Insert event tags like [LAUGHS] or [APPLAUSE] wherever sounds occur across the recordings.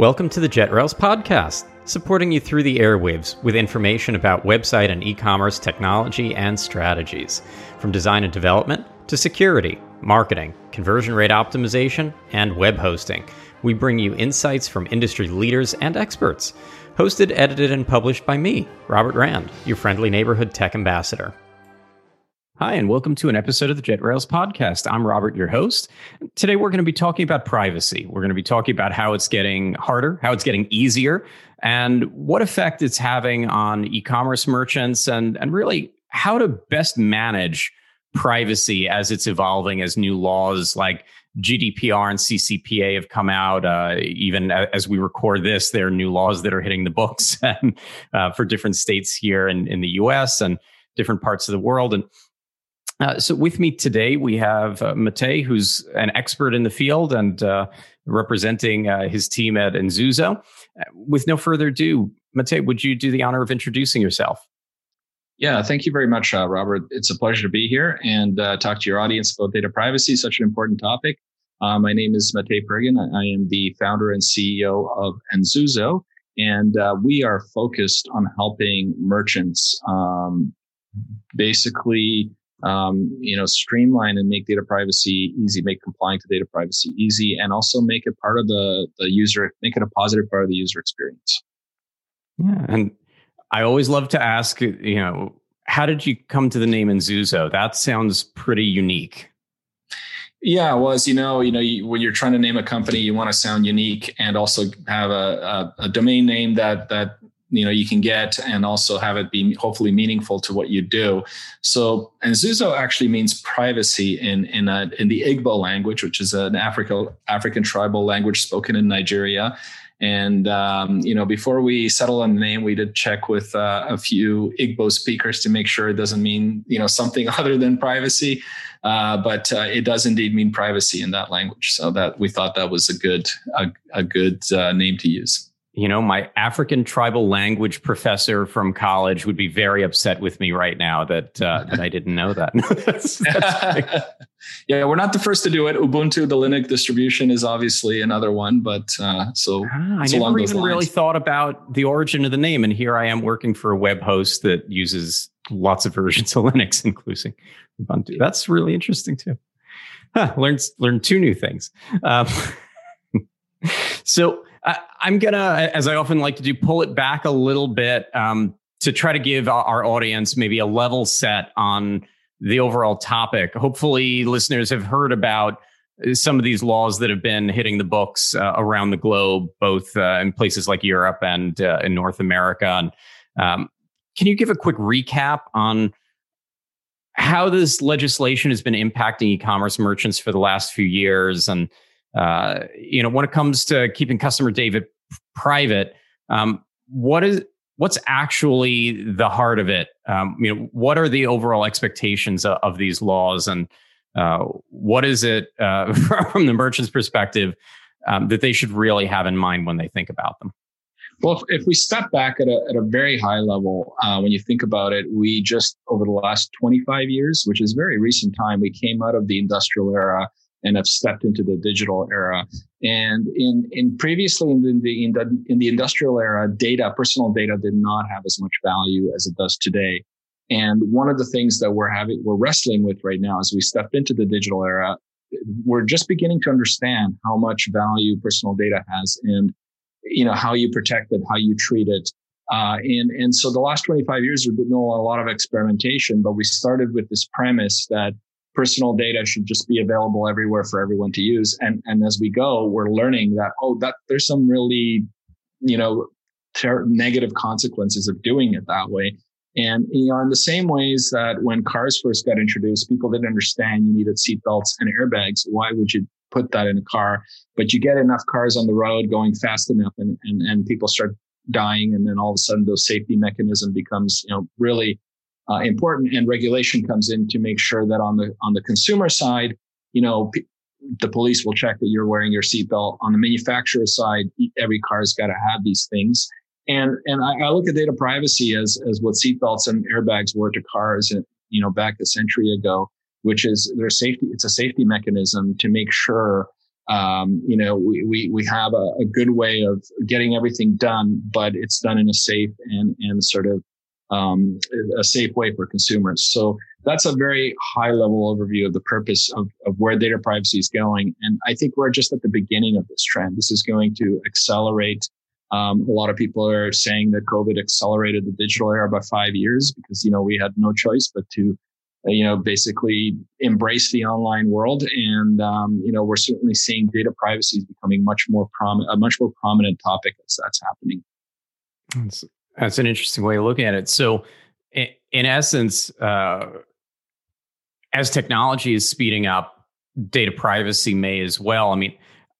Welcome to the JetRails podcast, supporting you through the airwaves with information about website and e commerce technology and strategies, from design and development to security, marketing, conversion rate optimization, and web hosting. We bring you insights from industry leaders and experts. Hosted, edited, and published by me, Robert Rand, your friendly neighborhood tech ambassador. Hi, and welcome to an episode of the JetRails podcast. I'm Robert, your host. Today, we're going to be talking about privacy. We're going to be talking about how it's getting harder, how it's getting easier, and what effect it's having on e commerce merchants, and, and really how to best manage privacy as it's evolving, as new laws like GDPR and CCPA have come out. Uh, even as we record this, there are new laws that are hitting the books [LAUGHS] and, uh, for different states here in, in the US and different parts of the world. And uh, so with me today, we have uh, Mate, who's an expert in the field and uh, representing uh, his team at Enzuzo. Uh, with no further ado, Mate, would you do the honor of introducing yourself? Yeah, thank you very much, uh, Robert. It's a pleasure to be here and talk to your audience about data privacy, such an important topic. my name is Mate Prgin. I am the founder and CEO of Enzuzo, and we are focused on helping merchants um, basically um, you know, streamline and make data privacy easy, make complying to data privacy easy, and also make it part of the, the user, make it a positive part of the user experience. Yeah. And I always love to ask, you know, how did you come to the name Enzuzo? That sounds pretty unique. Yeah, well, as you know, you know, you, when you're trying to name a company, you want to sound unique and also have a, a, a domain name that that you know you can get and also have it be hopefully meaningful to what you do. So Enzuzo actually means privacy in in a, in the igbo language which is an african african tribal language spoken in nigeria. And um, you know before we settle on the name we did check with uh, a few igbo speakers to make sure it doesn't mean you know something [LAUGHS] other than privacy. Uh, but uh, it does indeed mean privacy in that language. So that we thought that was a good a, a good uh, name to use you know, my African tribal language professor from college would be very upset with me right now that uh, that I didn't know that. [LAUGHS] that's, that's [LAUGHS] yeah, we're not the first to do it. Ubuntu, the Linux distribution, is obviously another one, but uh, so ah, I never even really thought about the origin of the name, and here I am working for a web host that uses lots of versions of [LAUGHS] Linux, including Ubuntu. That's really interesting too. Huh, learned learned two new things. Um, so I, am gonna, as I often like to do, pull it back a little bit um, to try to give our audience maybe a level set on the overall topic. Hopefully, listeners have heard about uh, some of these laws that have been hitting the books uh, around the globe, both uh, in places like Europe and uh, in North America. And um, can you give a quick recap on how this legislation has been impacting e-commerce merchants for the last few years and uh, you know, when it comes to keeping customer data private, um, what is what's actually the heart of it? Um, you know, what are the overall expectations of, of these laws, and uh, what is it uh, [LAUGHS] from the merchant's perspective um, that they should really have in mind when they think about them? Well, if, if we step back at a, at a very high level, uh, when you think about it, we just over the last 25 years, which is very recent time, we came out of the industrial era and have stepped into the digital era. And in, in previously in the, in the, in the industrial era, data, personal data did not have as much value as it does today. And one of the things that we're having, we're wrestling with right now as we step into the digital era, we're just beginning to understand how much value personal data has and, you know, how you protect it, how you treat it. Uh, and, and so the last 25 years, there's been a lot of experimentation, but we started with this premise that personal data should just be available everywhere for everyone to use. And, and as we go, we're learning that, oh, that there's some really, you know, ter- negative consequences of doing it that way. And, you know, in the same ways that when cars first got introduced, people didn't understand you needed seatbelts and airbags. Why would you put that in a car? But you get enough cars on the road going fast enough and, and, and people start dying. And then all of a sudden those safety mechanism becomes, you know, really uh, important and regulation comes in to make sure that on the on the consumer side you know p- the police will check that you're wearing your seatbelt. On the manufacturer side every car's got to have these things. And and I, I, look at data privacy as as what seatbelts and airbags were to cars and you know back a century ago which is their safety it's a safety mechanism to make sure um, you know, we, we, we have a, a, good way of getting everything done, but it's done in a safe and, and sort of, um, a safe way for consumers. So that's a very high level overview of the purpose of, of where data privacy is going. And I think we're just at the beginning of this trend. This is going to accelerate. Um, a lot of people are saying that COVID accelerated the digital era by five years because, you know, we had no choice but to uh, you know, basically embrace the online world. And, um, you know, we're certainly seeing data privacy is becoming much more prominent, a much more prominent topic as that's happening. That's, that's an interesting way of looking at it. So, in, in essence, uh, as technology is speeding up, data privacy may as well. I mean,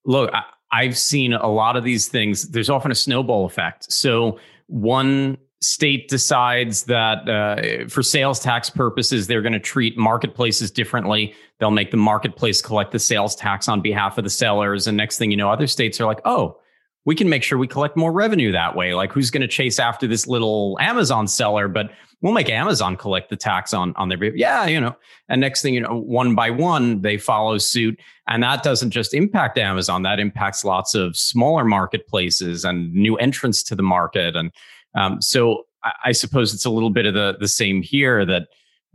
look, I, I've seen a lot of these things. There's often a snowball effect. So, one state decides that uh, for sales tax purposes, they're going to treat marketplaces differently. They'll make the marketplace collect the sales tax on behalf of the sellers. And next thing you know, other states are like, oh, we can make sure we collect more revenue that way. Like, who's going to chase after this little Amazon seller? But we'll make Amazon collect the tax on, on their. Yeah, you know. And next thing you know, one by one, they follow suit. And that doesn't just impact Amazon, that impacts lots of smaller marketplaces and new entrants to the market. And um, so I, I, suppose it's a little bit of the the same here that.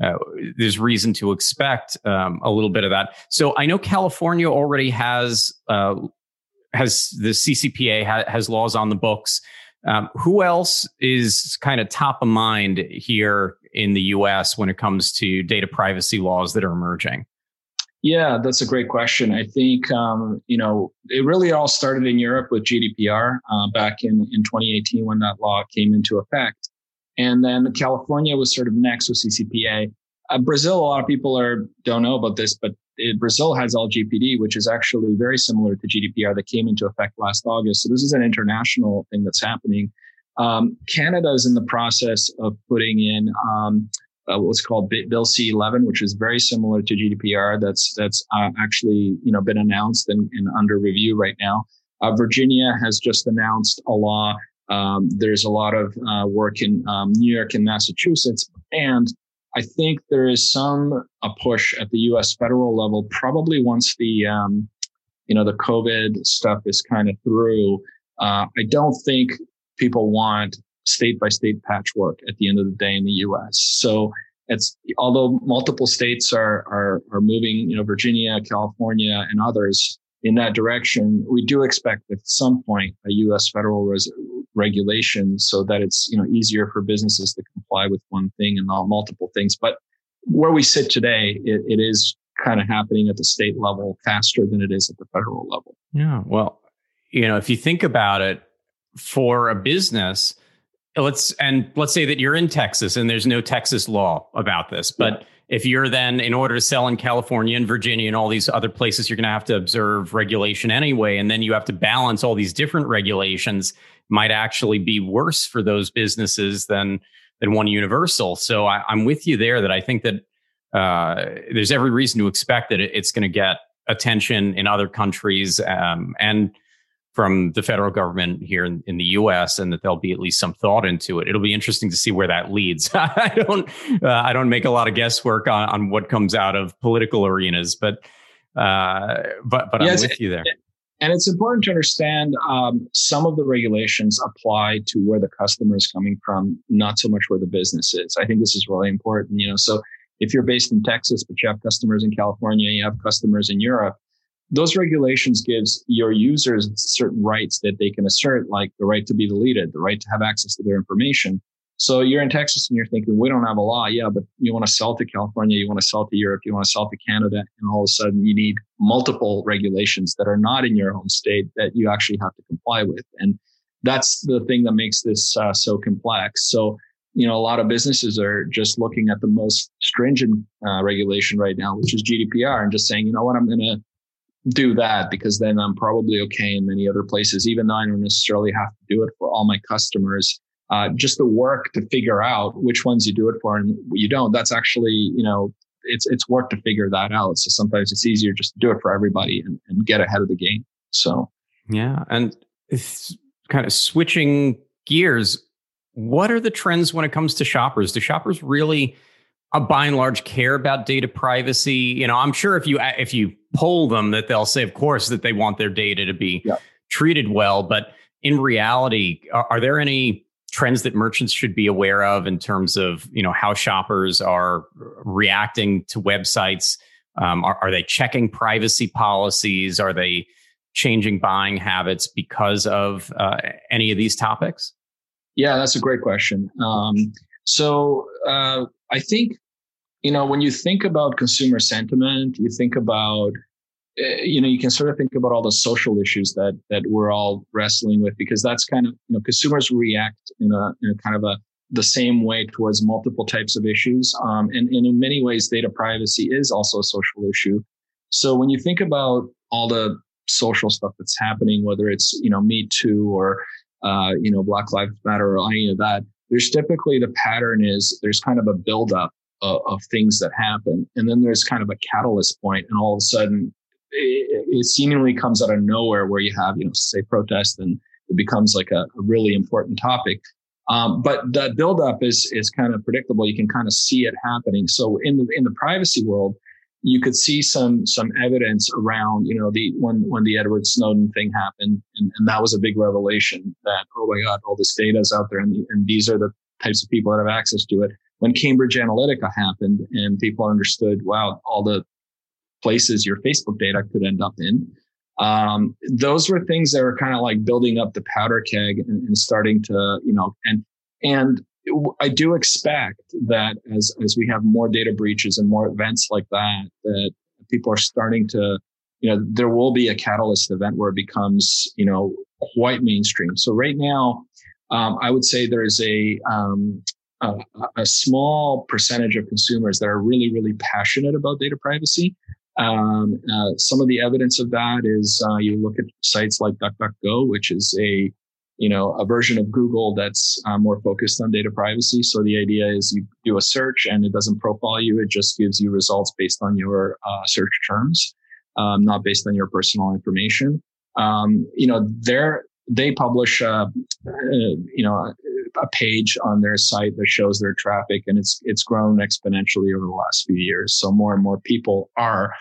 Uh, there's reason to expect um, a little bit of that. So I know California already has uh, has the CCPA ha- has laws on the books. Um, who else is kind of top of mind here in the U.S. when it comes to data privacy laws that are emerging? Yeah, that's a great question. I think um, you know it really all started in Europe with GDPR uh, back in in 2018 when that law came into effect, and then California was sort of next with CCPA. Uh, Brazil, a lot of people are don't know about this, but it, Brazil has LGPD, which is actually very similar to GDPR that came into effect last August. So this is an international thing that's happening. Um, Canada is in the process of putting in um, uh, what's called Bill C11, which is very similar to GDPR. That's that's uh, actually you know been announced and, and under review right now. Uh, Virginia has just announced a law. Um, there's a lot of uh, work in um, New York and Massachusetts, and I think there is some a push at the U.S. federal level. Probably once the um, you know the COVID stuff is kind of through. Uh, I don't think people want state by state patchwork at the end of the day in the U.S. So it's although multiple states are are are moving, you know, Virginia, California, and others in that direction, we do expect at some point a U.S. federal res- regulation so that it's you know easier for businesses to comply with one thing and not multiple things. But where we sit today, it, it is kind of happening at the state level faster than it is at the federal level. Yeah, well, you know, if you think about it, for a business let's and let's say that you're in Texas and there's no Texas law about this, but. If you're then in order to sell in California and Virginia and all these other places, you're going to have to observe regulation anyway, and then you have to balance all these different regulations. Might actually be worse for those businesses than than one universal. So I, am with you there that I think that uh, there's every reason to expect that it's going to get attention in other countries um, and from the federal government here in, in, the U.S. and that there'll be at least some thought into it. It'll be interesting to see where that leads. [LAUGHS] I don't uh, I don't make a lot of guesswork on, on what comes out of political arenas, but uh, but but yes, I'm with you there. And it's important to understand um, some of the regulations apply to where the customer is coming from, not so much where the business is. I think this is really important. You know, so if you're based in Texas but you have customers in California, you have customers in Europe those regulations gives your users certain rights that they can assert, like the right to be deleted, the right to have access to their information. So you're in Texas and you're thinking, we don't have a law. Yeah, but you want to sell to California, you want to sell to Europe, you want to sell to Canada. And all of a sudden you need multiple regulations that are not in your home state that you actually have to comply with. And that's the thing that makes this uh, so complex. So, you know, a lot of businesses are just looking at the most stringent uh, regulation right now, which is GDPR and just saying, you know what, I'm going to do that because then I'm probably okay in many other places, even though I don't necessarily have to do it for all my customers. Uh, just the work to figure out which ones you do it for and you don't. That's actually, you know, it's it's work to figure that out. So sometimes it's easier just to do it for everybody and, and get ahead of the game. So yeah, and it's kind of switching gears. What are the trends when it comes to shoppers? Do shoppers really uh, by and large care about data privacy? You know, I'm sure if you if you poll them, that they'll say, of course, that they want their data to be yeah. treated well. But in reality, are, are there any trends that merchants should be aware of in terms of you know how shoppers are reacting to websites? Um, are, are they checking privacy policies? Are they changing buying habits because of uh, any of these topics? Yeah, that's a great question. Um, so uh, I think you know when you think about consumer sentiment, you think about eh, you know you can sort of think about all the social issues that that we're all wrestling with because that's kind of you know consumers react in a, in a kind of a the same way towards multiple types of issues um, and, and in many ways data privacy is also a social issue. So when you think about all the social stuff that's happening, whether it's, you know, Me Too or, uh, you know, Black Lives Matter or any of that, there's typically the pattern is there's kind of a buildup of, of things that happen. And then there's kind of a catalyst point and all of a sudden it, it seemingly comes out of nowhere where you have, you know, say protest and it becomes like a, a really important topic. Um, but that buildup is is kind of predictable. You can kind of see it happening. So in the in the privacy world, you could see some some evidence around you know the when when the Edward Snowden thing happened and, and that was a big revelation that oh my god all this data is out there and, and these are the types of people that have access to it. When Cambridge Analytica happened and people understood wow all the places your Facebook data could end up in um, those were things that were kind of like building up the powder keg and, and starting to you know and and I do expect that as as we have more data breaches and more events like that, that people are starting to, you know, there will be a catalyst event where it becomes, you know, quite mainstream. So right now, um, I would say there is a, um, a, a small percentage of consumers that are really really passionate about data privacy. Um, uh, some of the evidence of that is uh, you look at sites like DuckDuckGo, which is a you know, a version of Google that's uh, more focused on data privacy. So the idea is you do a search and it doesn't profile you. It just gives you results based on your uh, search terms, um, not based on your personal information. Um, you know, they they publish, uh, uh, you know, a page on their site that shows their traffic and it's, it's grown exponentially over the last few years. So more and more people are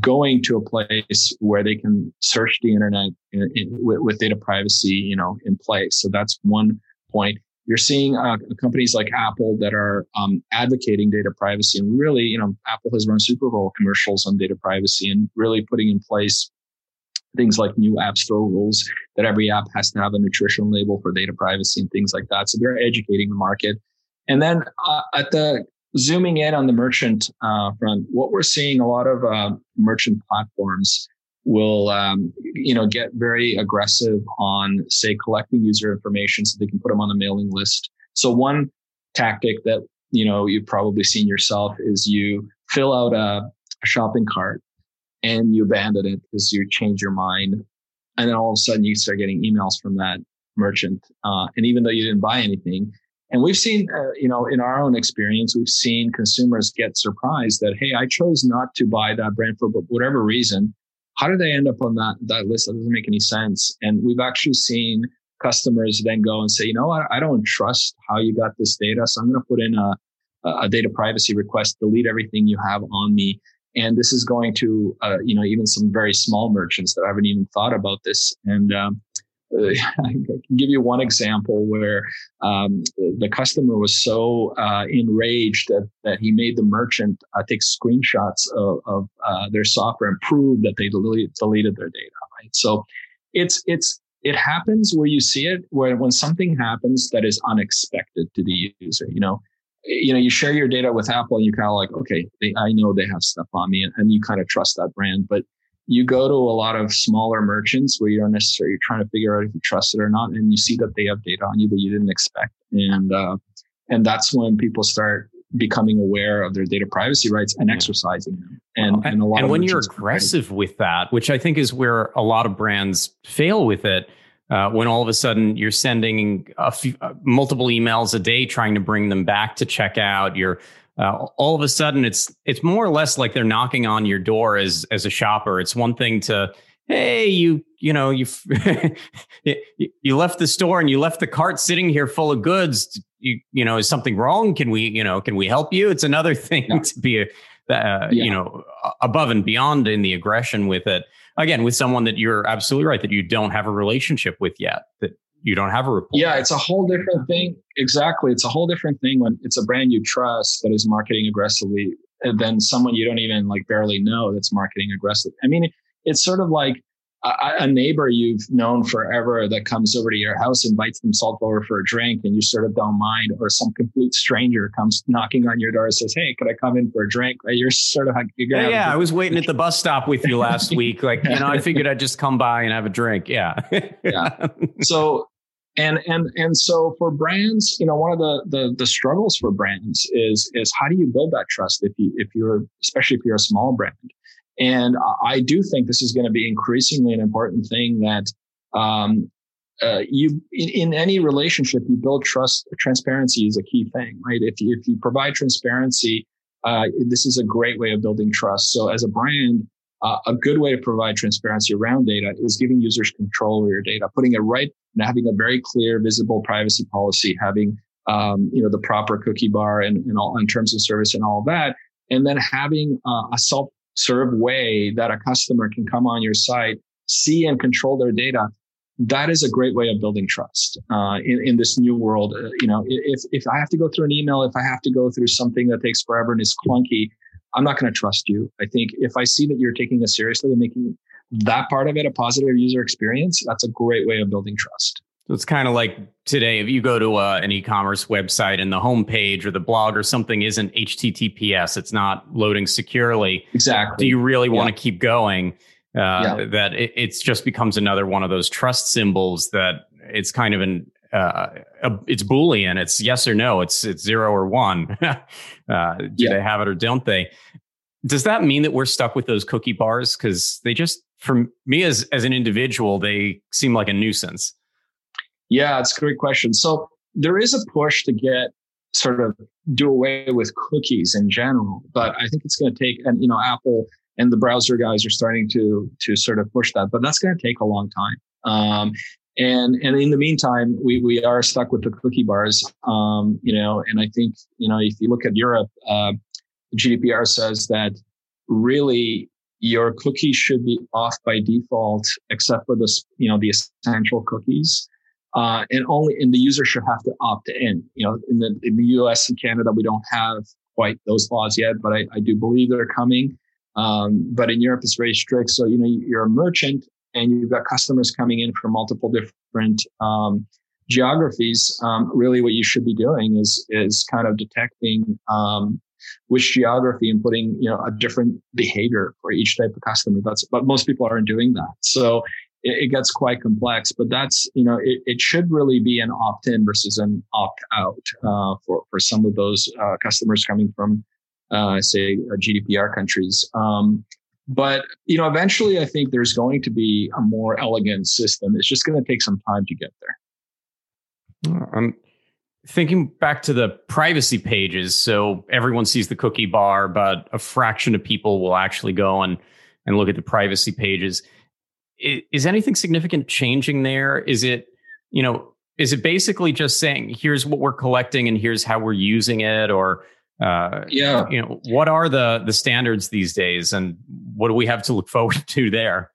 going to a place where they can search the internet in, in, with, with, data privacy, you know, in place. So that's one point. You're seeing uh, companies like Apple that are um, advocating data privacy, and really, you know, Apple has run Super Bowl commercials on data privacy and really putting in place things like new app store rules that every app has to have a nutrition label for data privacy and things like that. So they're educating the market. And then uh, at the zooming in on the merchant uh, front, what we're seeing a lot of uh, merchant platforms will, um, you know, get very aggressive on, say, collecting user information so they can put them on the mailing list. So one tactic that you know you've probably seen yourself is you fill out a, a shopping cart and you abandon it because you change your mind, and then all of a sudden you start getting emails from that merchant, uh, and even though you didn't buy anything, and we've seen, uh, you know, in our own experience, we've seen consumers get surprised that, hey, I chose not to buy that brand for whatever reason. How did they end up on that, that list? That doesn't make any sense. And we've actually seen customers then go and say, you know what? I don't trust how you got this data. So I'm going to put in a, a data privacy request, delete everything you have on me. And this is going to, uh, you know, even some very small merchants that haven't even thought about this. And, um, I [LAUGHS] can give you one example where um, the customer was so uh, enraged that, that he made the merchant uh, take screenshots of, of uh, their software and prove that they delete, deleted their data. Right. So it's it's it happens where you see it where when something happens that is unexpected to the user. You know, you know, you share your data with Apple and you kind of like, okay, they, I know they have stuff on me and, and you kind of trust that brand, but you go to a lot of smaller merchants where you don't necessarily you're trying to figure out if you trust it or not, and you see that they have data on you that you didn't expect, and uh, and that's when people start becoming aware of their data privacy rights and exercising them. And, well, and, and, a lot and when you're aggressive with that, which I think is where a lot of brands fail with it, uh, when all of a sudden you're sending a few, uh, multiple emails a day trying to bring them back to checkout, you're uh, all of a sudden it's it's more or less like they're knocking on your door as as a shopper. It's one thing to hey you you know [LAUGHS] you you left the store and you left the cart sitting here full of goods. you you know is something wrong can we you know can we help you it's another [LAUGHS] thing yeah. to be a, uh, yeah. you know above and beyond in the aggression with it again with someone that you're absolutely right that you don't have a relationship with yet that you don't have a report. Yeah, it's a whole different thing. Exactly. It's a whole different thing when it's a brand you trust that is marketing aggressively than someone you don't even like barely know that's marketing aggressively. I mean, it's sort of like a, a, neighbor you've known forever that comes over to your house, invites themselves over for a drink, and you sort of don't mind, or some complete stranger comes knocking on your door and says, "Hey, could I come in for a drink?" Uh, you're sort of like, yeah, yeah I was waiting at the bus stop with you last [LAUGHS] week. Like, you know, I figured I'd just come by and have a drink. Yeah, yeah. So and and and so for brands you know one of the, the the struggles for brands is is how do you build that trust if you if you're especially if you're a small brand and i do think this is going to be increasingly an important thing that um, uh, you in, in, any relationship you build trust transparency is a key thing right? If you if you provide transparency uh, this is a great way of building trust. So as a brand uh, a good way to provide transparency around data is giving users control over your data, putting it right and having a very clear, visible privacy policy, having um, you know the proper cookie bar and, and all in terms of service and all that, and then having uh, a self-serve way that a customer can come on your site, see and control their data. That is a great way of building trust uh, in, in this new world. Uh, you know, if if I have to go through an email, if I have to go through something that takes forever and is clunky, I'm not going to trust you. I think if I see that you're taking this seriously and making that part of it a positive user experience, that's a great way of building trust. So it's kind of like today, if you go to uh, an e-commerce website and the homepage or the blog or something isn't HTTPS, it's not loading securely. Exactly. Do you really want to keep going? Uh, yeah. That it it's just becomes another one of those trust symbols that it's kind of an uh, it's boolean it's yes or no it's it's zero or one [LAUGHS] uh, do yeah. they have it or don't they does that mean that we're stuck with those cookie bars because they just for me as as an individual they seem like a nuisance yeah it's a great question so there is a push to get sort of do away with cookies in general but i think it's going to take and you know apple and the browser guys are starting to to sort of push that but that's going to take a long time um, and and in the meantime, we we are stuck with the cookie bars. Um, you know, and I think you know if you look at Europe, uh, GDPR says that really your cookies should be off by default, except for the you know the essential cookies. Uh, and only and the user should have to opt in. You know, in the in the U.S. and Canada, we don't have quite those laws yet, but I, I do believe they're coming. Um, but in Europe, it's very strict. So you know, you're a merchant and you've got customers coming in from multiple different um, geographies, um, really what you should be doing is is kind of detecting um, which geography and putting you know a different behavior for each type of customer. That's but most people aren't doing that, so it, it gets quite complex. But that's you know it, it should really be an opt in versus an opt out uh, for for some of those uh, customers coming from uh, say uh, GDPR countries. Um, but you know, eventually, I think there's going to be a more elegant system. It's just going to take some time to get there. I'm thinking back to the privacy pages. So everyone sees the cookie bar, but a fraction of people will actually go and and look at the privacy pages. Is anything significant changing there? Is it you know is it basically just saying here's what we're collecting and here's how we're using it or uh, yeah. you know what are the the standards these days and what do we have to look [LAUGHS] forward to there?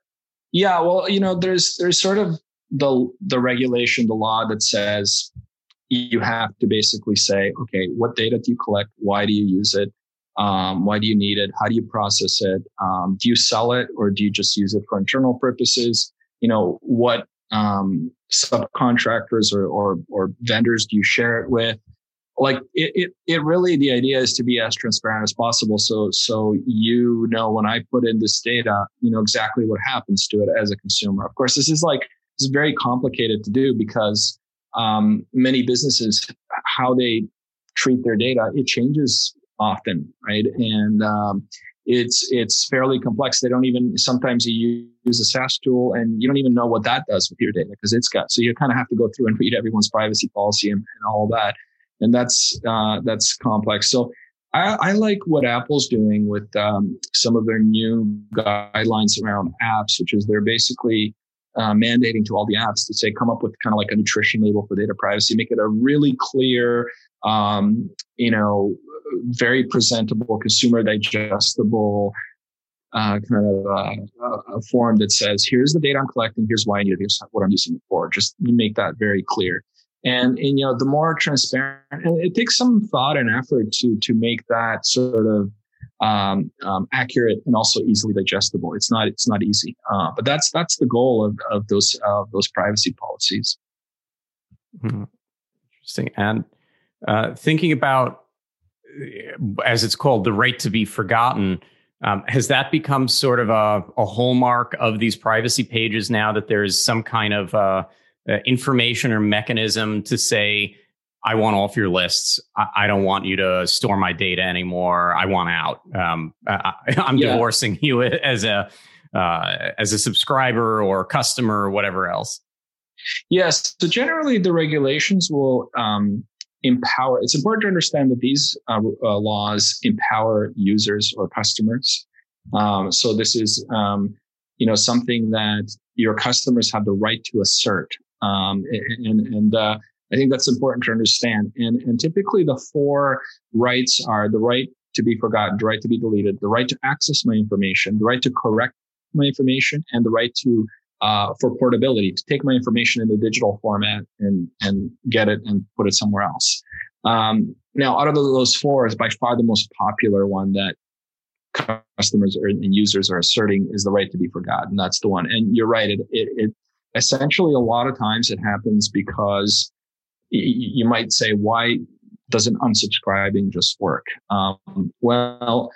Yeah well you know there's there's sort of the the regulation the law that says you have to basically say okay what data do you collect? Why do you use it um, why do you need it? How do you process it? Um, do you sell it or do you just use it for internal purposes? You know what um, subcontractors or, or, or vendors do you share it with? Like it, it, it really the idea is to be as transparent as possible. So so you know when i put in this data you know exactly what happens to it as a consumer. Of course this is like it's very complicated to do because um, many businesses how they treat their data it changes often right? And um, it's it's fairly complex. They don't even sometimes you use a SaaS tool and you don't even know what that does with your data because it's got so you kind of have to go through and read everyone's privacy policy and, and all that. And that's uh, that's complex. So I, I, like what Apple's doing with um, some of their new guidelines around apps, which is they're basically uh, mandating to all the apps to say, come up with kind of like a nutrition label for data privacy, make it a really clear, um, you know, very presentable, consumer digestible, uh, kind of uh, a form that says, here's the data I'm collecting, here's why I need it, here's what I'm using it for. Just make that very clear. And, and you know, the more transparent, and it takes some thought and effort to to make that sort of um, um, accurate and also easily digestible. It's not it's not easy, uh, but that's that's the goal of of those of those privacy policies. Hmm. Interesting. And uh, thinking about, as it's called, the right to be forgotten. Um, has that become sort of a, a, hallmark of these privacy pages now that there is some kind of uh, uh, information or mechanism to say, I want off your lists. I, I, don't want you to store my data anymore. I want out. Um, I, am [LAUGHS] yeah. divorcing you [LAUGHS] as a uh, as a subscriber or customer or whatever else. Yes. So generally, the regulations will um, empower. It's important to understand that these uh, uh, laws empower users or customers. Um, so this is, um, you know, something that your customers have the right to assert. Um, and and uh, I think that's important to understand. And and typically the four rights are the right to be forgotten, the right to be deleted, the right to access my information, the right to correct my information, and the right to uh, for portability to take my information in a digital format and and get it and put it somewhere else. Um, now, out of those four, is by far the most popular one that customers and users are asserting is the right to be forgotten. That's the one. And you're right. It, it, it essentially a lot of times it happens because you might say, why doesn't unsubscribing just work? Um, well,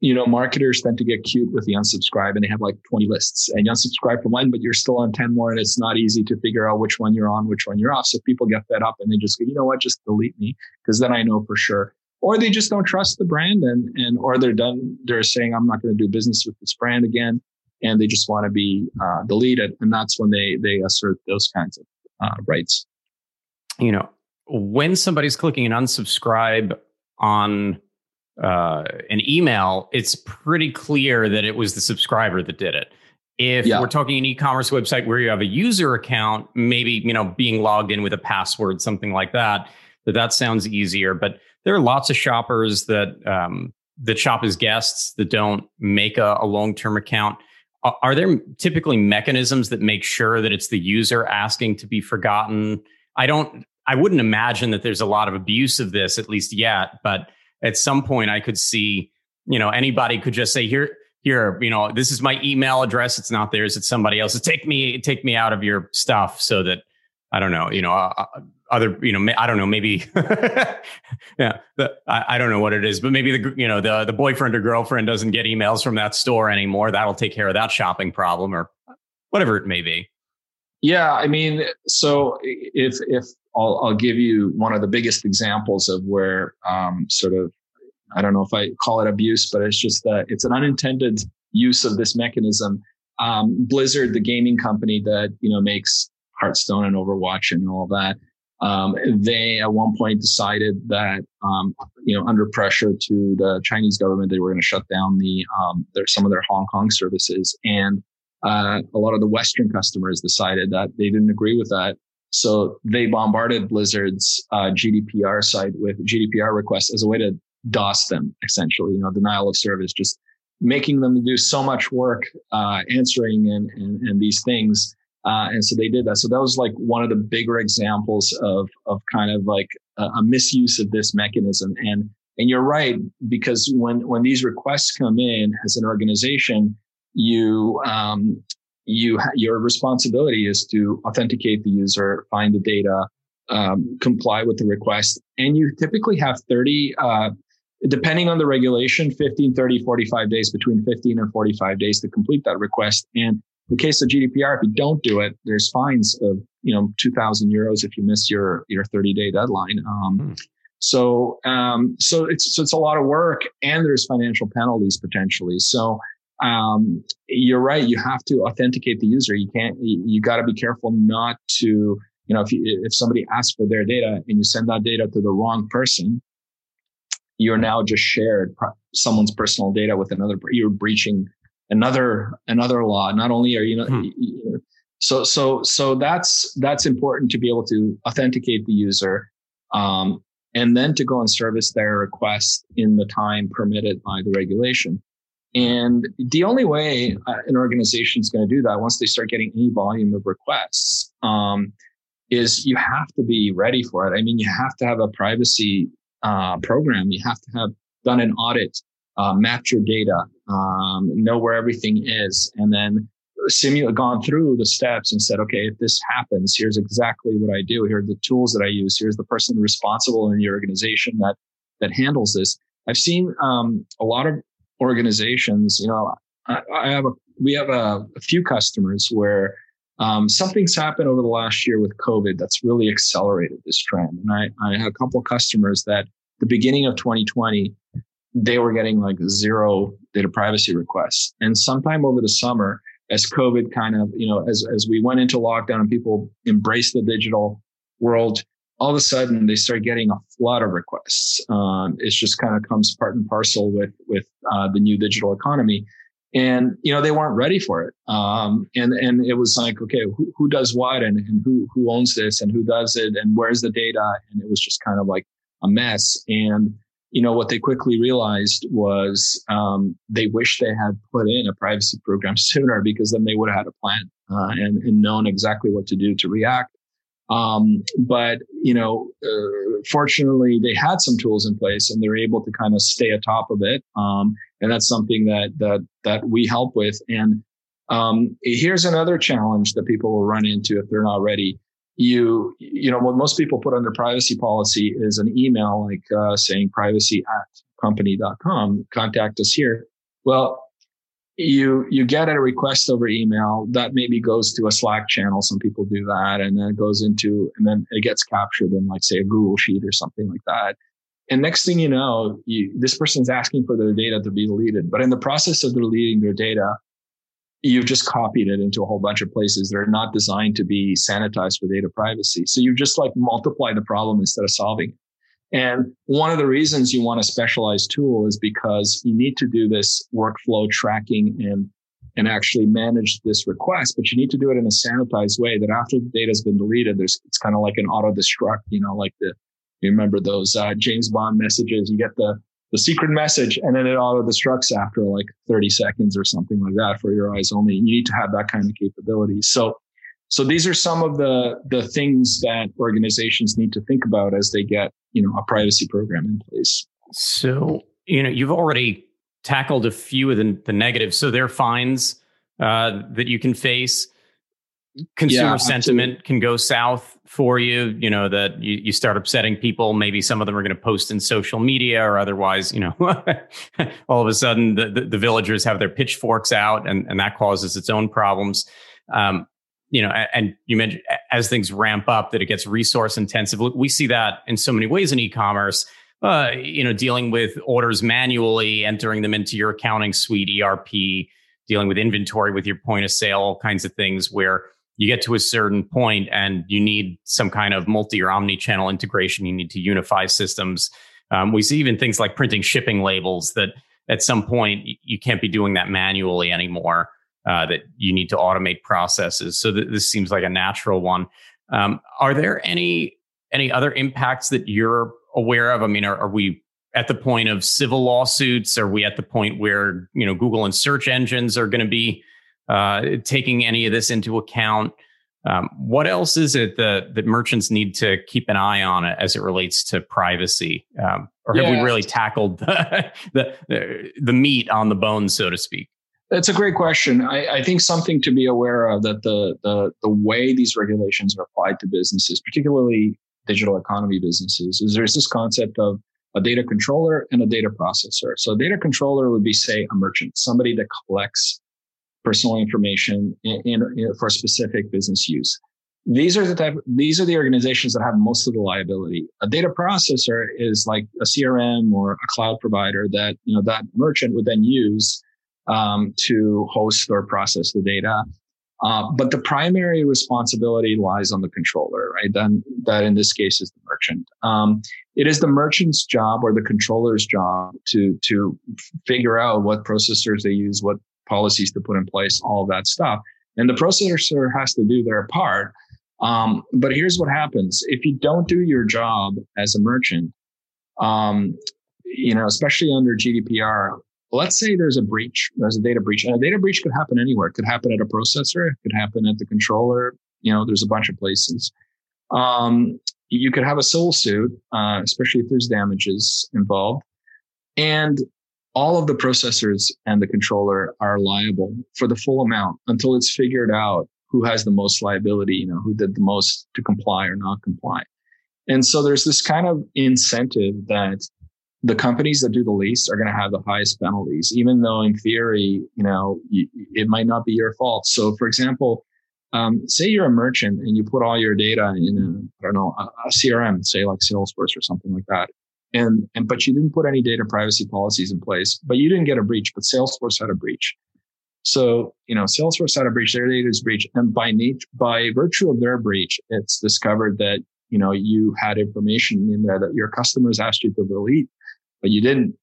you know, marketers tend to get cute with the unsubscribe and they have like 20 lists and you unsubscribe from one, but you're still on 10 more and it's not easy to figure out which one you're on, which one you're off. So people get fed up and they just go, you know what, just delete me because then I know for sure. Or they just don't trust the brand and, and, or they're done, they're saying, I'm not going to do business with this brand again. And they just want to be uh, deleted. And that's when they, they assert those kinds of uh, rights. You know, when somebody's clicking an unsubscribe on uh, an email, it's pretty clear that it was the subscriber that did it. If yeah. we're talking an e-commerce website where you have a user account, maybe you know being logged in with a password, something like that, that that sounds easier. But there are lots of shoppers that um, that shop as guests that don't make a, a long-term account. Are there typically mechanisms that make sure that it's the user asking to be forgotten? I don't. I wouldn't imagine that there's a lot of abuse of this, at least yet, but at some point I could see, you know, anybody could just say, here, here, you know, this is my email address. It's not theirs. It's somebody else's. Take me, take me out of your stuff so that I don't know, you know, uh, uh other, you know, I don't know, maybe, [LAUGHS] yeah, the, I, I, don't know what it is, but maybe the, you know, the, the boyfriend or girlfriend doesn't get emails from that store anymore. That'll take care of that shopping problem or whatever it may be. Yeah. I mean, so if, if I'll, I'll give you one of the biggest examples of where um, sort of I don't know if I call it abuse, but it's just that it's an unintended use of this mechanism. Um, Blizzard, the gaming company that you know makes Hearthstone and Overwatch and all that, um, they at one point decided that um, you know under pressure to the Chinese government, they were going to shut down the um, their some of their Hong Kong services, and uh, a lot of the Western customers decided that they didn't agree with that, so they bombarded Blizzard's uh, GDPR site with GDPR requests as a way to DOS them, essentially, you know, denial of service, just making them do so much work uh, answering and, and, and, these things. Uh, and so they did that. So that was like one of the bigger examples of of kind of like a, a misuse of this mechanism. And and you're right because when when these requests come in as an organization, you um, you ha- your responsibility is to authenticate the user, find the data, um, comply with the request, and you typically have 30. Uh, depending on the regulation 15 30 45 days between 15 and 45 days to complete that request and in the case of gdpr if you don't do it there's fines of you know 2000 euros if you miss your your 30 day deadline um, hmm. so um, so it's so it's a lot of work and there's financial penalties potentially so um, you're right. You have to authenticate the user. You can't, you, got to be careful not to, you know, if you, if somebody asks for their data and you send that data to the wrong person, you're now just shared someone's personal data with another, you're breaching another, another law. Not only are you, hmm. you So so so that's that's important to be able to authenticate the user, um, and then to go and service their request in the time permitted by the regulation. And the only way uh, an organization is going to do that once they start getting any volume of requests um, is you have to be ready for it. I mean, you have to have a privacy uh, program. You have to have done an audit, uh, mapped your data, um, know where everything is, and then simulate gone through the steps and said, okay, if this happens, here's exactly what I do. Here are the tools that I use. Here's the person responsible in your organization that that handles this. I've seen um, a lot of organizations. You know, I, I have a we have a, a few customers where um, something's happened over the last year with COVID that's really accelerated this trend. And I, I have a couple customers that the beginning of 2020, they were getting like zero data privacy requests. And sometime over the summer, as COVID kind of, you know, as, as we went into lockdown and people embraced the digital world, all of a sudden they start getting a flood of requests. Um, it just kind of comes part and parcel with, with, uh, the new digital economy. And, you know, they weren't ready for it. Um, and, and it was like, okay, who, who does what and, and who, who owns this and who does it and where's the data? And it was just kind of like a mess. And, you know, what they quickly realized was um, they wish they had put in a privacy program [LAUGHS] sooner because then they would have had a plan uh, and, and known exactly what to do to react. Um, but you know, uh, fortunately, they had some tools in place and they're able to kind of stay atop of it. Um, and that's something that that that we help with. And um, here's another challenge that people will run into if they're not ready you you know what most people put under privacy policy is an email like uh, saying privacy at company.com contact us here well you you get a request over email that maybe goes to a slack channel some people do that and then it goes into and then it gets captured in like say a google sheet or something like that and next thing you know you, this person's asking for their data to be deleted but in the process of deleting their data you've just copied it into a whole bunch of places that are not designed to be sanitized for data privacy. So you just like multiply the problem instead of solving it. And one of the reasons you want a specialized tool is because you need to do this workflow tracking and and actually manage this request, but you need to do it in a sanitized way that after the data has been deleted, there's it's kind of like an auto destruct, you know, like the you remember those uh, James Bond messages. You get the the secret message and then it auto destructs after like 30 seconds or something like that for your eyes only. You need to have that kind of capability. So, so these are some of the, the things that organizations need to think about as they get, you know, a privacy program in place. So, you know, you've already tackled a few of the, the negatives. So there are fines uh, that you can face. Consumer yeah, sentiment can go south for you. You know that you, you start upsetting people. Maybe some of them are going to post in social media or otherwise you know [LAUGHS] all of a sudden the, the, the, villagers have their pitchforks out and, and that causes its own problems. Um, you know and you mentioned as things ramp up that it gets resource intensive we see that in so many ways in e-commerce uh, you know dealing with orders manually entering them into your accounting suite erp dealing with inventory with your point of sale all kinds of things where you get to a certain point and you need some kind of multi or omni channel integration. You need to unify systems. Um, we see even things like printing shipping labels that at some point you can't be doing that manually anymore. Uh, that you need to automate processes. So th- this seems like a natural one. Um, are there any any other impacts that you're aware of? I mean, are, are we at the point of civil lawsuits? Are we at the point where you know Google and search engines are going to be uh, taking any of this into account. Um, what else is it that, that merchants need to keep an eye on it as it relates to privacy? Um, or have yeah. we really tackled [LAUGHS] the, the, the meat on the bone, so to speak? That's a great question. I, I, think something to be aware of that the, the the way these regulations are applied to businesses, particularly digital economy businesses, is there's this concept of a data controller and a data processor. So a data controller would be, say, a merchant, somebody that collects personal information in, in, in, for specific business use. These are the type, these are the organizations that have most of the liability. A data processor is like a CRM or a cloud provider that, you know, that merchant would then use um, to host or process the data. Uh, but the primary responsibility lies on the controller, right? Then that in this case is the merchant. Um, it is the merchant's job or the controller's job to to figure out what processors they use, what policies to put in place, all that stuff. and the processor has to do their part. Um, but here's what happens if you don't do your job as a merchant, um, you know, especially under GDPR, let's say there's a breach, there's a data breach, and a data breach could happen anywhere. It could happen at a processor, it could happen at the controller. You know, there's a bunch of places. Um, you could have a civil suit, uh, especially if there's damages involved. And all of the processors and the controller are liable for the full amount until it's figured out who has the most liability, you know, who did the most to comply or not comply. And so there's this kind of incentive that the companies that do the least are going to have the highest penalties, even though in theory, you know, it might not be your fault. So, for example, um, say you're a merchant and you put all your data in a, I don't know, a, a CRM, say like Salesforce or something like that. And, and, but you didn't put any data privacy policies in place, but you didn't get a breach, but Salesforce had a breach. So, you know, Salesforce had a breach, their data is breached. And by nature, by virtue of their breach, it's discovered that, you know, you had information in there that your customers asked you to delete but you didn't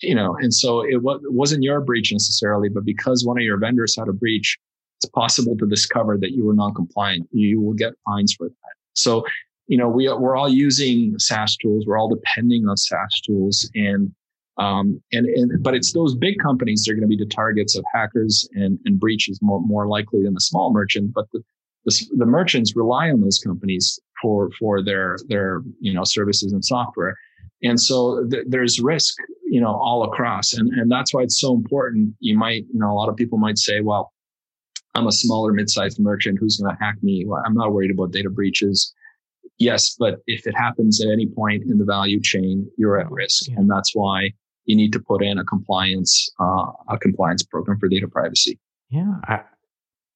you know and so it, was, it wasn't your breach necessarily but because one of your vendors had a breach it's possible to discover that you were non-compliant. You will get fines for that. So you know we, we're all using saas tools. We're all depending on saas tools. And um, and, and but it's those big companies that are going to be the targets of hackers and, and breaches more, more likely than the small merchant. But the, the, the merchants rely on those companies for for their their you know services and software and so th- there's risk, you know, all across. And, and that's why it's so important. You might, you know, a lot of people might say, well, I'm a smaller mid-sized merchant who's going to hack me. Well, I'm not worried about data breaches. Yes, but if it happens at any point in the value chain, you're at risk. Yeah. And that's why you need to put in a compliance, uh, a compliance program for data privacy. Yeah. I,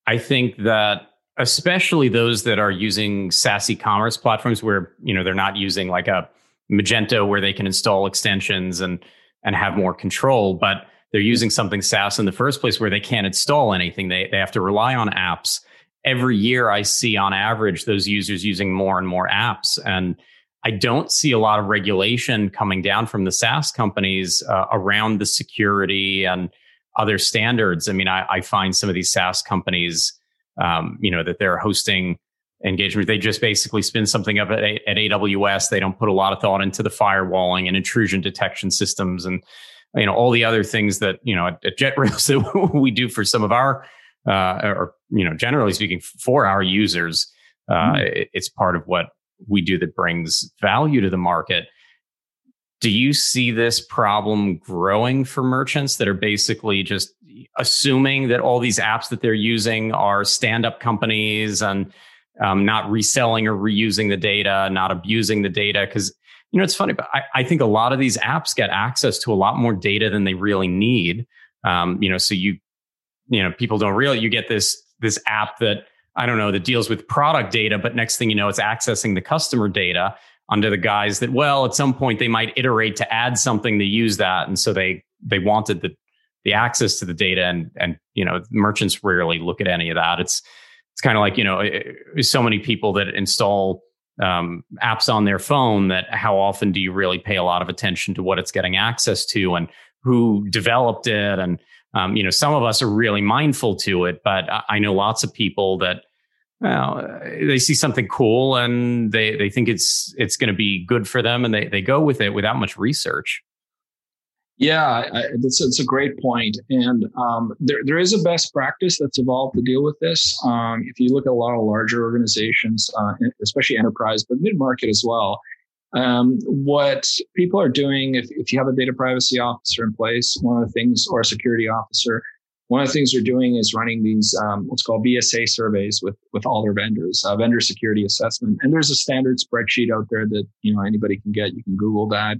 I think that especially those that are using SaaS e-commerce platforms where, you know, they're not using like a, Magento where they can install extensions and and have more control, but they're using something SaaS in the first place where they can't install anything. They they have to rely on apps. Every year I see on average those users using more and more apps and I don't see a lot of regulation coming down from the SaaS companies uh, around the security and other standards. I mean, I, I find some of these SaaS companies, um, you know, that they're hosting engagement. They just basically spin something up at, at AWS. They don't put a lot of thought into the firewalling and intrusion detection systems and you know all the other things that you know at, at JetRails [LAUGHS] that we do for some of our uh, or you know generally speaking for our users. Uh, mm it, it's part of what we do that brings value to the market. Do you see this problem growing for merchants that are basically just assuming that all these apps that they're using are stand-up companies and um, not reselling or reusing the data, not abusing the data. Because you know it's funny, but I, I, think a lot of these apps get access to a lot more data than they really need. Um, you know, so you you know people don't really you get this this app that I don't know that deals with product data, but next thing you know, it's accessing the customer data under the guise that well, at some point they might iterate to add something to use that, and so they they wanted the the access to the data and and you know merchants rarely look at any of that. It's it's kind of like you know so many people that install um, apps on their phone that how often do you really pay a lot of attention to what it's getting access to and who developed it? And um, you know some of us are really mindful to it but i know lots of people that well, they see something cool and they, they think it's it's going to be good for them and they, they go with it without much research yeah, I, it's a great point, and um, there there is a best practice that's evolved to deal with this. Um, if you look at a lot of larger organizations, uh, especially enterprise, but mid market as well, um, what people are doing, if if you have a data privacy officer in place, one of the things, or a security officer, one of the things they're doing is running these um, what's called VSA surveys with with all their vendors, uh, vendor security assessment, and there's a standard spreadsheet out there that you know anybody can get. You can Google that.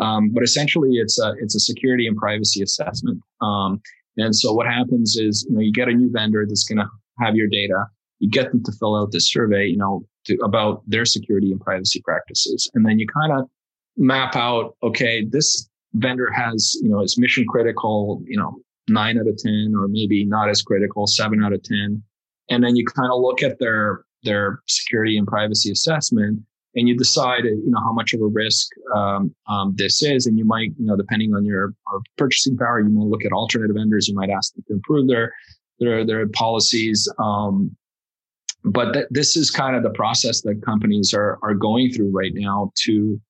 Um, but essentially, it's a it's a security and privacy assessment. Um, and so what happens is, you know, you get a new vendor that's going to have your data. You get them to fill out this survey, you know, to, about their security and privacy practices, and then you kind of map out, okay, this vendor has, you know, is mission critical, you know, nine out of ten, or maybe not as critical, seven out of ten, and then you kind of look at their their security and privacy assessment and you decide, you know, how much of a risk um, um, this is, and you might, you know, depending on your purchasing power, you might look at alternative vendors. You might ask them to improve their their their policies. Um, but th- this is kind of the process that companies are are going through right now to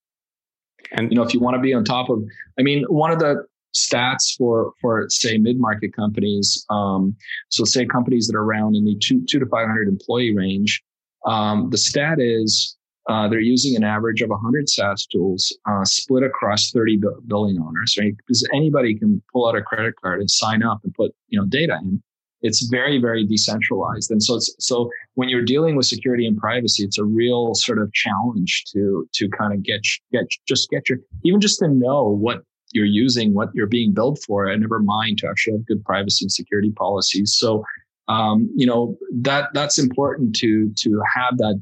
and you know if you want to be on top of i mean one of the stats for for say mid-market companies um, so say companies that are around in the two two to 500 employee range um, the stat is uh, they're using an average of 100 SaaS tools uh, split across 30 billing owners, right? Because anybody can pull out a credit card and sign up and put you know data in. It's very very decentralized. And so it's so when you're dealing with security and privacy it's a real sort of challenge to to kind of get get just get your even just to know what you're using what you're being billed for and never mind to actually have good privacy and security policies. So um, you know that that's important to to have that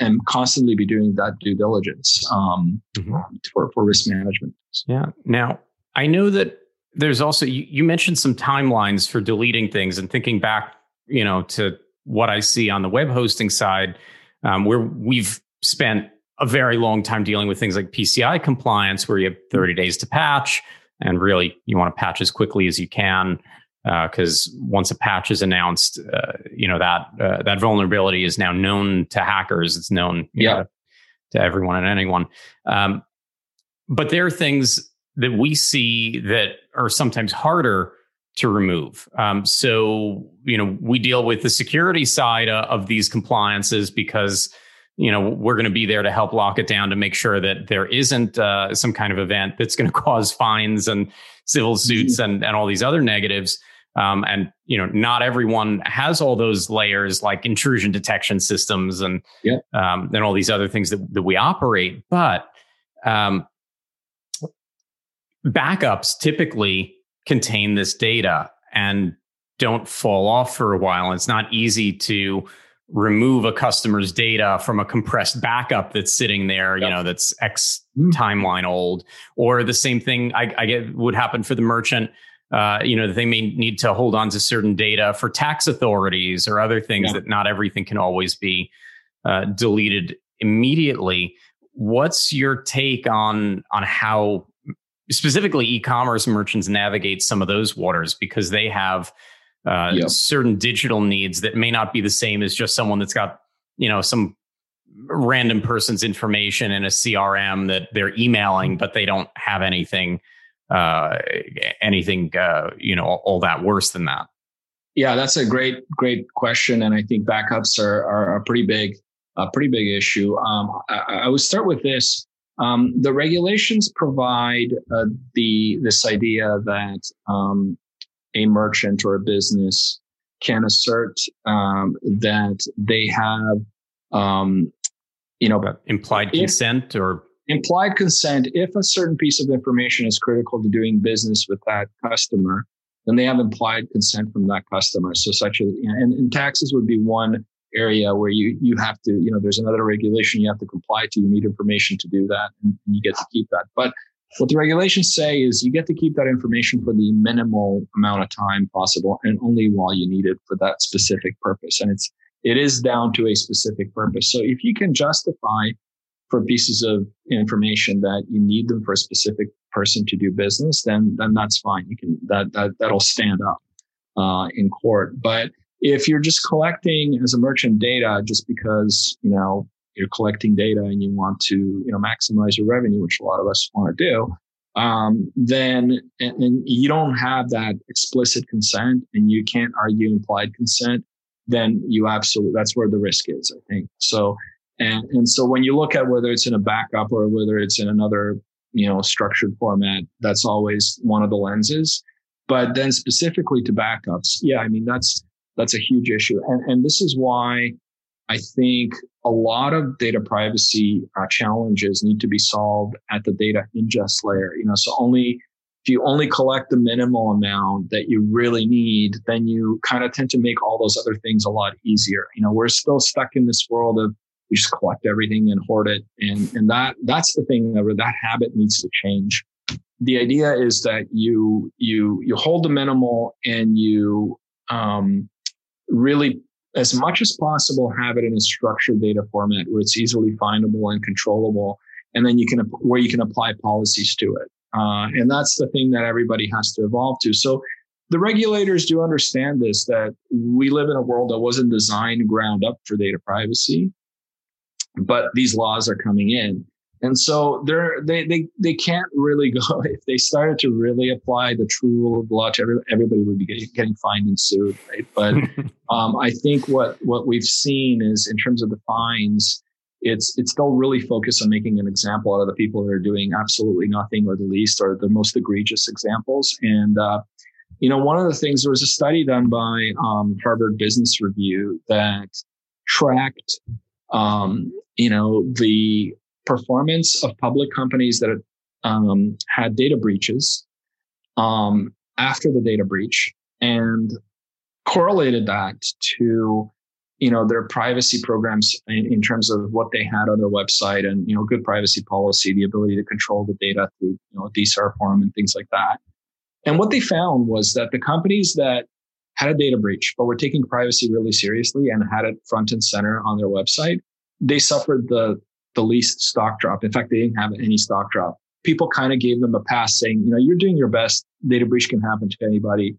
and constantly be doing that due diligence um, mm-hmm. for, for risk management. Yeah. Now i know that there's also you, you mentioned some timelines for deleting things and thinking back, you know, to what I see on the web hosting side, um, where we've spent a very long time dealing with things like PCI compliance, where you have 30 days to patch, and really you want to patch as quickly as you can because uh, once a patch is announced, uh, you know that uh, that vulnerability is now known to hackers. It's known yeah. Know, to everyone and anyone. Um, but there are things that we see that are sometimes harder to remove. Um, so, you know, we deal with the security side uh, of these compliances because, you know, we're going to be there to help lock it down to make sure that there isn't uh, some kind of event that's going [LAUGHS] to cause fines and civil suits mm-hmm. and, and all these other negatives. Um, and you know, not everyone has all those layers like intrusion detection systems and yeah. um, and all these other things that, that we operate. But um, backups typically contain this data and don't fall off for a while. It's not easy to remove a customer's data from a compressed backup that's sitting there, yep. you know, that's X mm. timeline old. Or the same thing I, I get would happen for the merchant. Uh, you know, they may need to hold on to certain data for tax authorities or other things yeah. that not everything can always be uh, deleted immediately. What's your take on on how specifically e-commerce merchants navigate some of those waters because they have uh, yep. certain digital needs that may not be the same as just someone that's got you know some random person's information in a crm that they're emailing but they don't have anything uh, anything uh, you know all, that worse than that? Yeah that's a great great question and i think backups are, are a pretty big a pretty big issue. Um, I, I would start with this. Um, the regulations provide uh, the this idea that um, a merchant or a business can assert um, that they have, um, you know, implied if, consent or implied consent. If a certain piece of information is critical to doing business with that customer, then they have implied consent from that customer. So, such as and, and taxes would be one area where you you have to you know there's another regulation you have to comply to you need information to do that and, and you get to keep that but what the regulations say is you get to keep that information for the minimal amount of time possible and only while you need it for that specific purpose and it's it is down to a specific purpose so if you can justify for pieces of information that you need them for a specific person to do business then then that's fine you can that that that'll stand up uh, in court but if you're just collecting as a merchant data just because, you know, you're collecting data and you want to, you know, maximize your revenue, which a lot of us want to do, um, then and, and, you don't have that explicit consent and you can't argue implied consent, then you absolutely that's where the risk is, I think. So and and so when you look at whether it's in a backup or whether it's in another, you know, structured format, that's always one of the lenses. But then specifically to backups, yeah, I mean that's that's a huge issue. And, and this is why I think a lot of data privacy uh, challenges need to be solved at the data ingest layer. You know, so only if you only collect the minimal amount that you really need, then you kind of tend to make all those other things a lot easier. You know, we're still stuck in this world of we just collect everything and hoard it, and and that that's the thing that that habit needs to change. The idea is that you you you hold the minimal and you um, really as much as possible have it in a structured data format where it's easily findable and controllable and then you can where you can apply policies to it. Uh, and that's the thing that everybody has to evolve to. So the regulators do understand this that we live in a world that wasn't designed ground up for data privacy, but these laws are coming in. And so they're, they, they, they can't really go, [LAUGHS] if they started to really apply the true rule of law to everybody, everybody would be getting, getting fined and sued, right? But [LAUGHS] um, I think what, what we've seen is in terms of the fines, it's it's still really focused on making an example out of the people that are doing absolutely nothing or the least or the most egregious examples. And uh, you know, one of the things there was a study done by um, Harvard Business Review that tracked, um, you know, the performance of public companies that um, had data breaches um, after the data breach and correlated that to you know their privacy programs in, in, terms of what they had on their website and you know good privacy policy the ability to control the data through you know a DSAR form and things like that. And what they found was that the companies that had a data breach, but were taking privacy really seriously and had it front and center on their website, they suffered the, the least stock drop. In fact, they didn't have any stock drop. People kind of gave them a pass saying, you know, you're doing your best. Data breach can happen to anybody.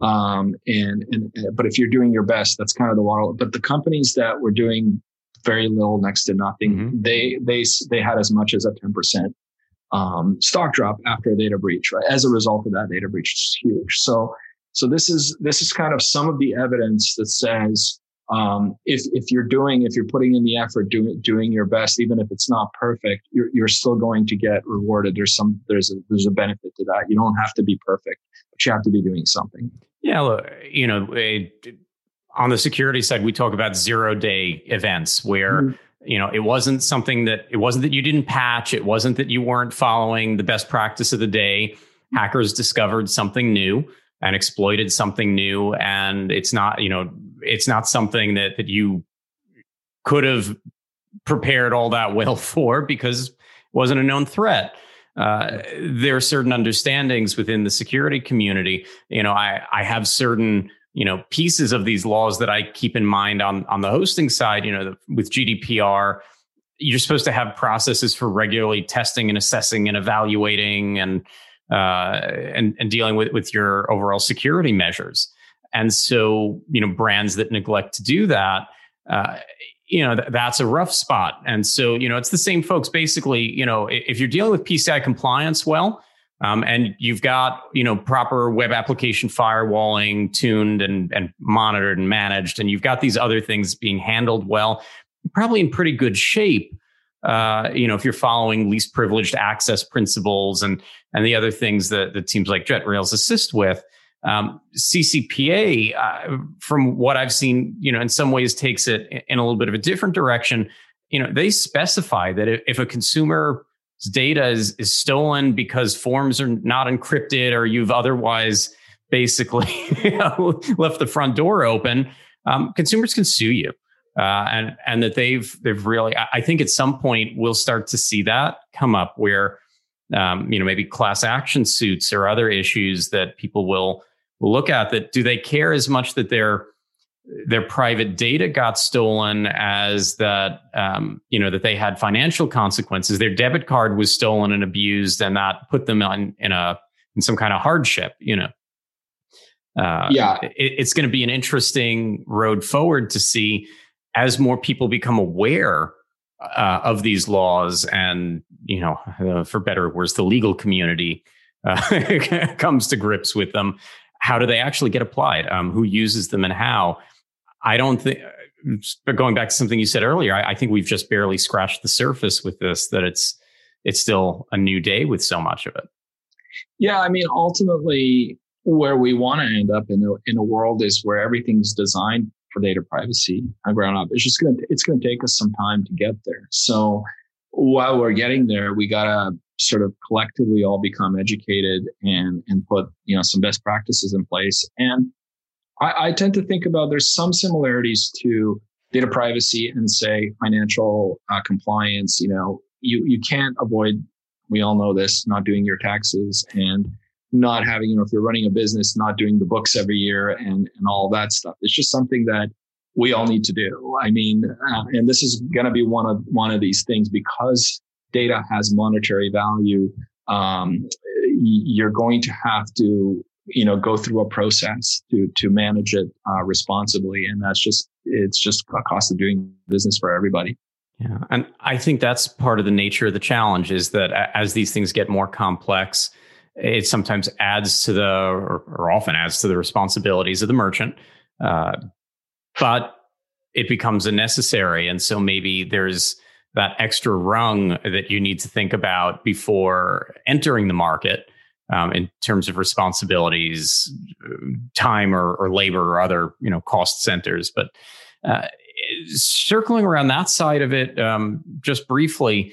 Um, and, and, but if you're doing your best, that's kind of the water. But the companies that were doing very little, next to nothing, mm-hmm. they, they, they had as much as a 10% um, stock drop after a data breach, right? As a result of that data breach, it's huge. So, so this is this is kind of some of the evidence that says um, if if you're doing if you're putting in the effort, doing doing your best, even if it's not perfect, you're you're still going to get rewarded. There's some there's a there's a benefit to that. You don't have to be perfect, but you have to be doing something. Yeah, look, you know, on the security side, we talk about zero day events where. Mm-hmm you know it wasn't something that it wasn't that you didn't patch it wasn't that you weren't following the best practice of the day hackers discovered something new and exploited something new and it's not you know it's not something that that you could have prepared all that well [LAUGHS] for because it wasn't a known threat uh, there are certain understandings within the security community you know i i have certain you know pieces of these laws that I keep in mind on on the hosting side. You know, with GDPR, you're supposed to have processes for regularly testing and assessing and evaluating and uh, and and dealing with with your overall security measures. And so, you know, brands that neglect to do that, uh, you know, th- that's a rough spot. And so, you know, it's the same folks. Basically, you know, if you're dealing with PCI compliance, well, um, and you've got you know proper web application firewalling tuned and and monitored and managed, and you've got these other things being handled well, probably in pretty good shape. Uh, you know, if you're following least privileged access principles and and the other things that that teams like JetRails assist with. Um, CCPA, uh, from what I've seen, you know, in some ways takes it in a little bit of a different direction. You know, they specify that if, if a consumer's data is, is stolen because forms are not encrypted or you've otherwise basically [LAUGHS] left the front door open, um, consumers can sue you. Uh, and and that they've they've really I think at some point we'll start to see that come up where um, you know maybe class action suits or other issues that people will will look at that do they care as much that they're their private data got stolen as that um, you know that they had financial consequences? Their debit card was stolen and abused and that put them on in a in some kind of hardship you know? Uh, yeah. it, it's going to be an interesting road forward to see as more people become aware uh, of these laws and you know uh, for better or worse the legal community uh, [LAUGHS] comes to grips with them how do they actually get applied um, who uses them and how I don't think, but going back to something you said earlier, I, I, think we've just barely scratched the surface with this. That it's it's still a new day with so much of it. Yeah, I mean, ultimately, where we want to end up in a, in a world is where everything's designed for data privacy ground up. It's just gonna it's gonna take us some time to get there. So while we're getting there, we gotta sort of collectively all become educated and and put you know some best practices in place and I, I tend to think about there's some similarities to data privacy and say financial uh, compliance. You know, you you can't avoid. We all know this. Not doing your taxes and not having, you know, if you're running a business, not doing the books every year and and all that stuff. It's just something that we all need to do. I mean, uh, and this is going to be one of one of these things because data has monetary value. Um, you're going to have to you know go through a process to to manage it uh, responsibly and that's just it's just a cost of doing business for everybody yeah and i think that's part of the nature of the challenge is that as these things get more complex it sometimes adds to the or, or often adds to the responsibilities of the merchant uh, but it becomes a necessary and so maybe there's that extra rung that you need to think about before entering the market um, in terms of responsibilities, time or, or, labor or other you know cost centers. But uh, circling around that side of it, um, just briefly,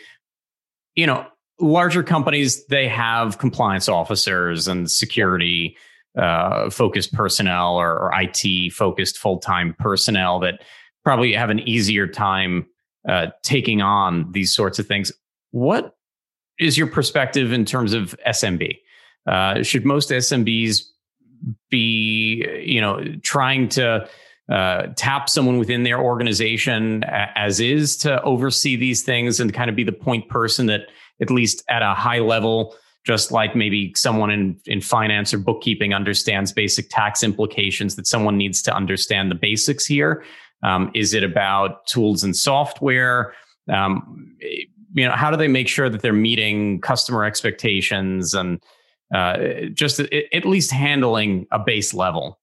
you know, larger companies they have compliance officers and security uh, focused personnel or, or IT focused full time personnel that probably have an easier time uh, taking on these sorts of things. What is your perspective in terms of SMB? Uh, should most SMBs be, you know, trying to uh, tap someone within their organization as is to oversee these things and kind of be the point person that, at least at a high level, just like maybe someone in, in finance or bookkeeping understands basic tax implications, that someone needs to understand the basics here. Um, is it about tools and software? Um, you know, how do they make sure that they're meeting customer expectations and uh, just at least handling a base level?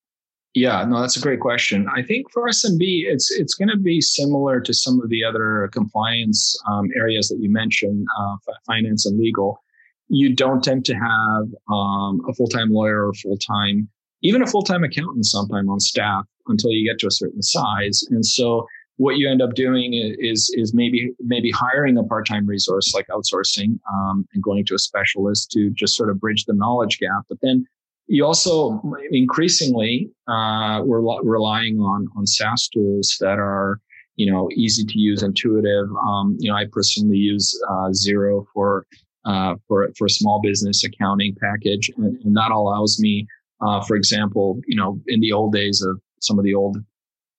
Yeah, no, that's a great question. I think for SMB, it's it's going to be similar to some of the other compliance um, areas that you mentioned, uh, finance and legal. You don't tend to have um, a full time lawyer or full time, even a full time accountant, sometime on staff until you get to a certain size, and so what you end up doing is is maybe maybe hiring a part-time resource like outsourcing um, and going to a specialist to just sort of bridge the knowledge gap but then you also increasingly uh, we're relying on on SaaS tools that are you know easy to use, intuitive. Um, you know, I personally use uh, Xero for uh, for for small business accounting package, and, and that allows me, uh, for example, you know, in the old days of some of the old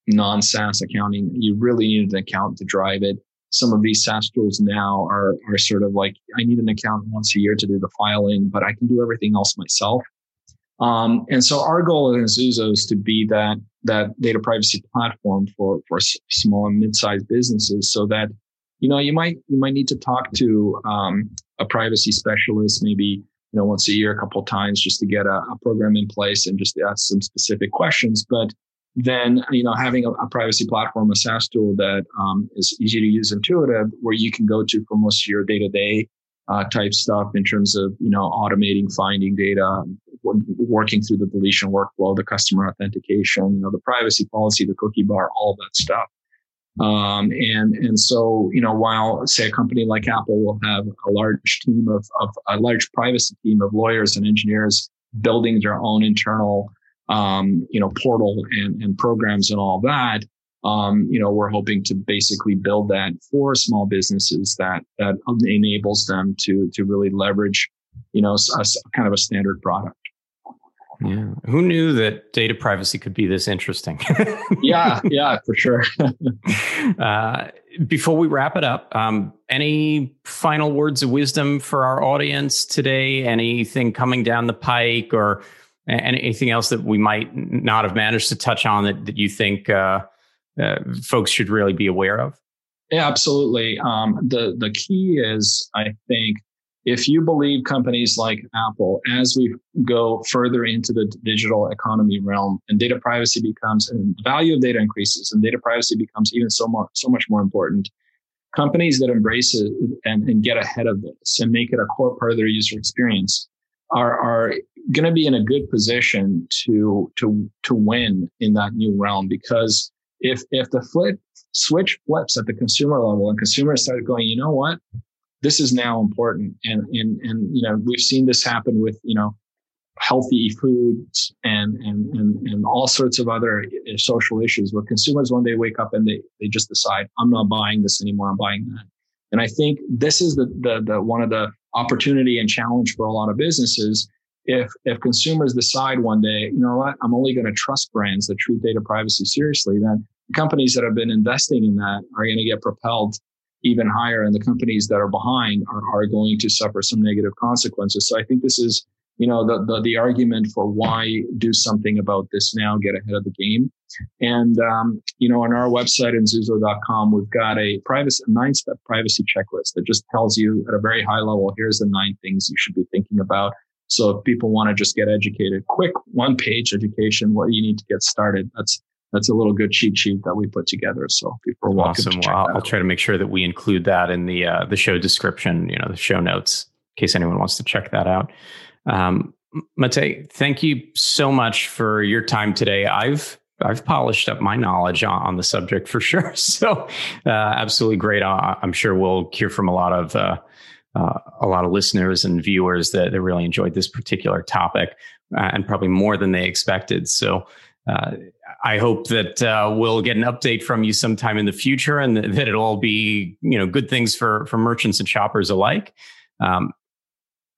non SaaS accounting, you really needed an account to drive it. Some of these SaaS tools now are, are sort of like, I need an account once a year to do the filing, but I can do everything else myself. Um, and so our goal at Enzuzo is to be that, that data privacy platform for, for small and mid-sized businesses so that, you know, you might, you might need to talk to, um, a privacy specialist, maybe, you know, once a year, a couple of times just to get a, a program in place and just ask some specific questions. But then you know having a, a, privacy platform, a SaaS tool that um, is easy to use, intuitive, where you can go to for most of your day to day type stuff in terms of you know automating finding data, working through the deletion workflow, the customer authentication, you know the privacy policy, the cookie bar, all that stuff. Um, and and so you know while say a company like Apple will have a large team of, of a large privacy team of lawyers and engineers building their own internal um, you know, portal and, and programs and all that. Um, you know, we're hoping to basically build that for small businesses that that enables them to to really leverage, you know, a, a kind of a standard product. Yeah. Who knew that data privacy could be this interesting? [LAUGHS] yeah, yeah, for sure. [LAUGHS] uh, before we wrap it up, um, any final words of wisdom for our audience today? Anything coming down the pike or anything else that we might not have managed to touch on that, that you think uh, uh, folks should really be aware of? Yeah, absolutely. Um, the the key is, I think, if you believe companies like Apple, as we go further into the digital economy realm, and data privacy becomes, and the value of data increases, and data privacy becomes even so more, so much more important. Companies that embrace it and, and get ahead of this and make it a core part of their user experience are are going to be in a good position to to to win in that new realm because if if the flip switch flips at the consumer level and consumers start going, you know what, this is now important, and and and you know we've seen this happen with you know healthy foods and and and, and all sorts of other uh, social issues where consumers one day wake up and they they just decide I'm not buying this anymore, I'm buying that. And I think this is the the, the one of the opportunity and challenge for a lot of businesses. If if consumers decide one day, you know what, I'm only going to trust brands that treat data privacy seriously, then companies that have been investing in that are going to get propelled even higher, and the companies that are behind are, are going to suffer some negative consequences. So I think this is you know, the, the, the argument for why do something about this now, get ahead of the game. And, um, you know, on our website Enzuzo.com, we've got a privacy, nine step privacy checklist that just tells you at a very high level, here's the nine things you should be thinking about. So if people want to just get educated, quick one page education, what you need to get started. That's, that's a little good cheat sheet that we put together. So people are welcome awesome. well, I'll, I'll try to make sure that we include that in the, uh, the show description, you know, the show notes in case anyone wants to check that out. Um, Mate, thank you so much for your time today. I've I've polished up my knowledge on, on the subject for [LAUGHS] sure. So, uh, absolutely great. Uh, I'm sure we'll hear from a lot of uh, uh, a lot of listeners and viewers that, that really enjoyed this particular topic, uh, and probably more than they expected. So. Uh, I hope that we'll get an update from you sometime in the future, and that it'll all be you know good things for for merchants and shoppers alike. Um,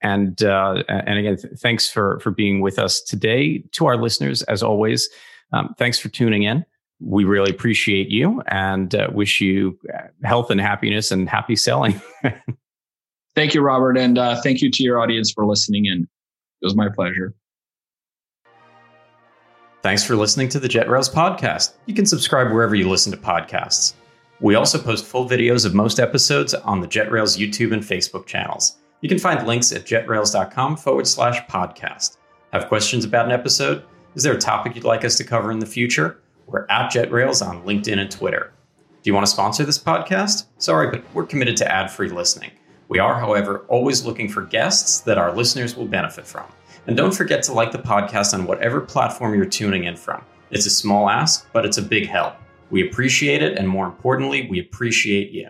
and uh, and again, th- thanks for for being with us today. To our listeners, as always, um, thanks for tuning in. We really appreciate you and uh, wish you uh, health and happiness and happy selling. [LAUGHS] thank you, Robert, and uh, thank you to your audience for listening in. It was my pleasure. Thanks for listening to the JetRails podcast. You can subscribe wherever you listen to podcasts. We also post full videos of most episodes on the JetRails YouTube and Facebook channels. You can find links at jetrails.com forward slash podcast. Have questions about an episode? Is there a topic you'd like us to cover in the future? We're at JetRails on LinkedIn and Twitter. Do you want to sponsor this podcast? Sorry, but we're committed to ad free listening. We are, however, always looking for guests that our listeners will benefit from. And don't forget to like the podcast on whatever platform you're tuning in from. It's a small ask, but it's a big help. We appreciate it, and more importantly, we appreciate you.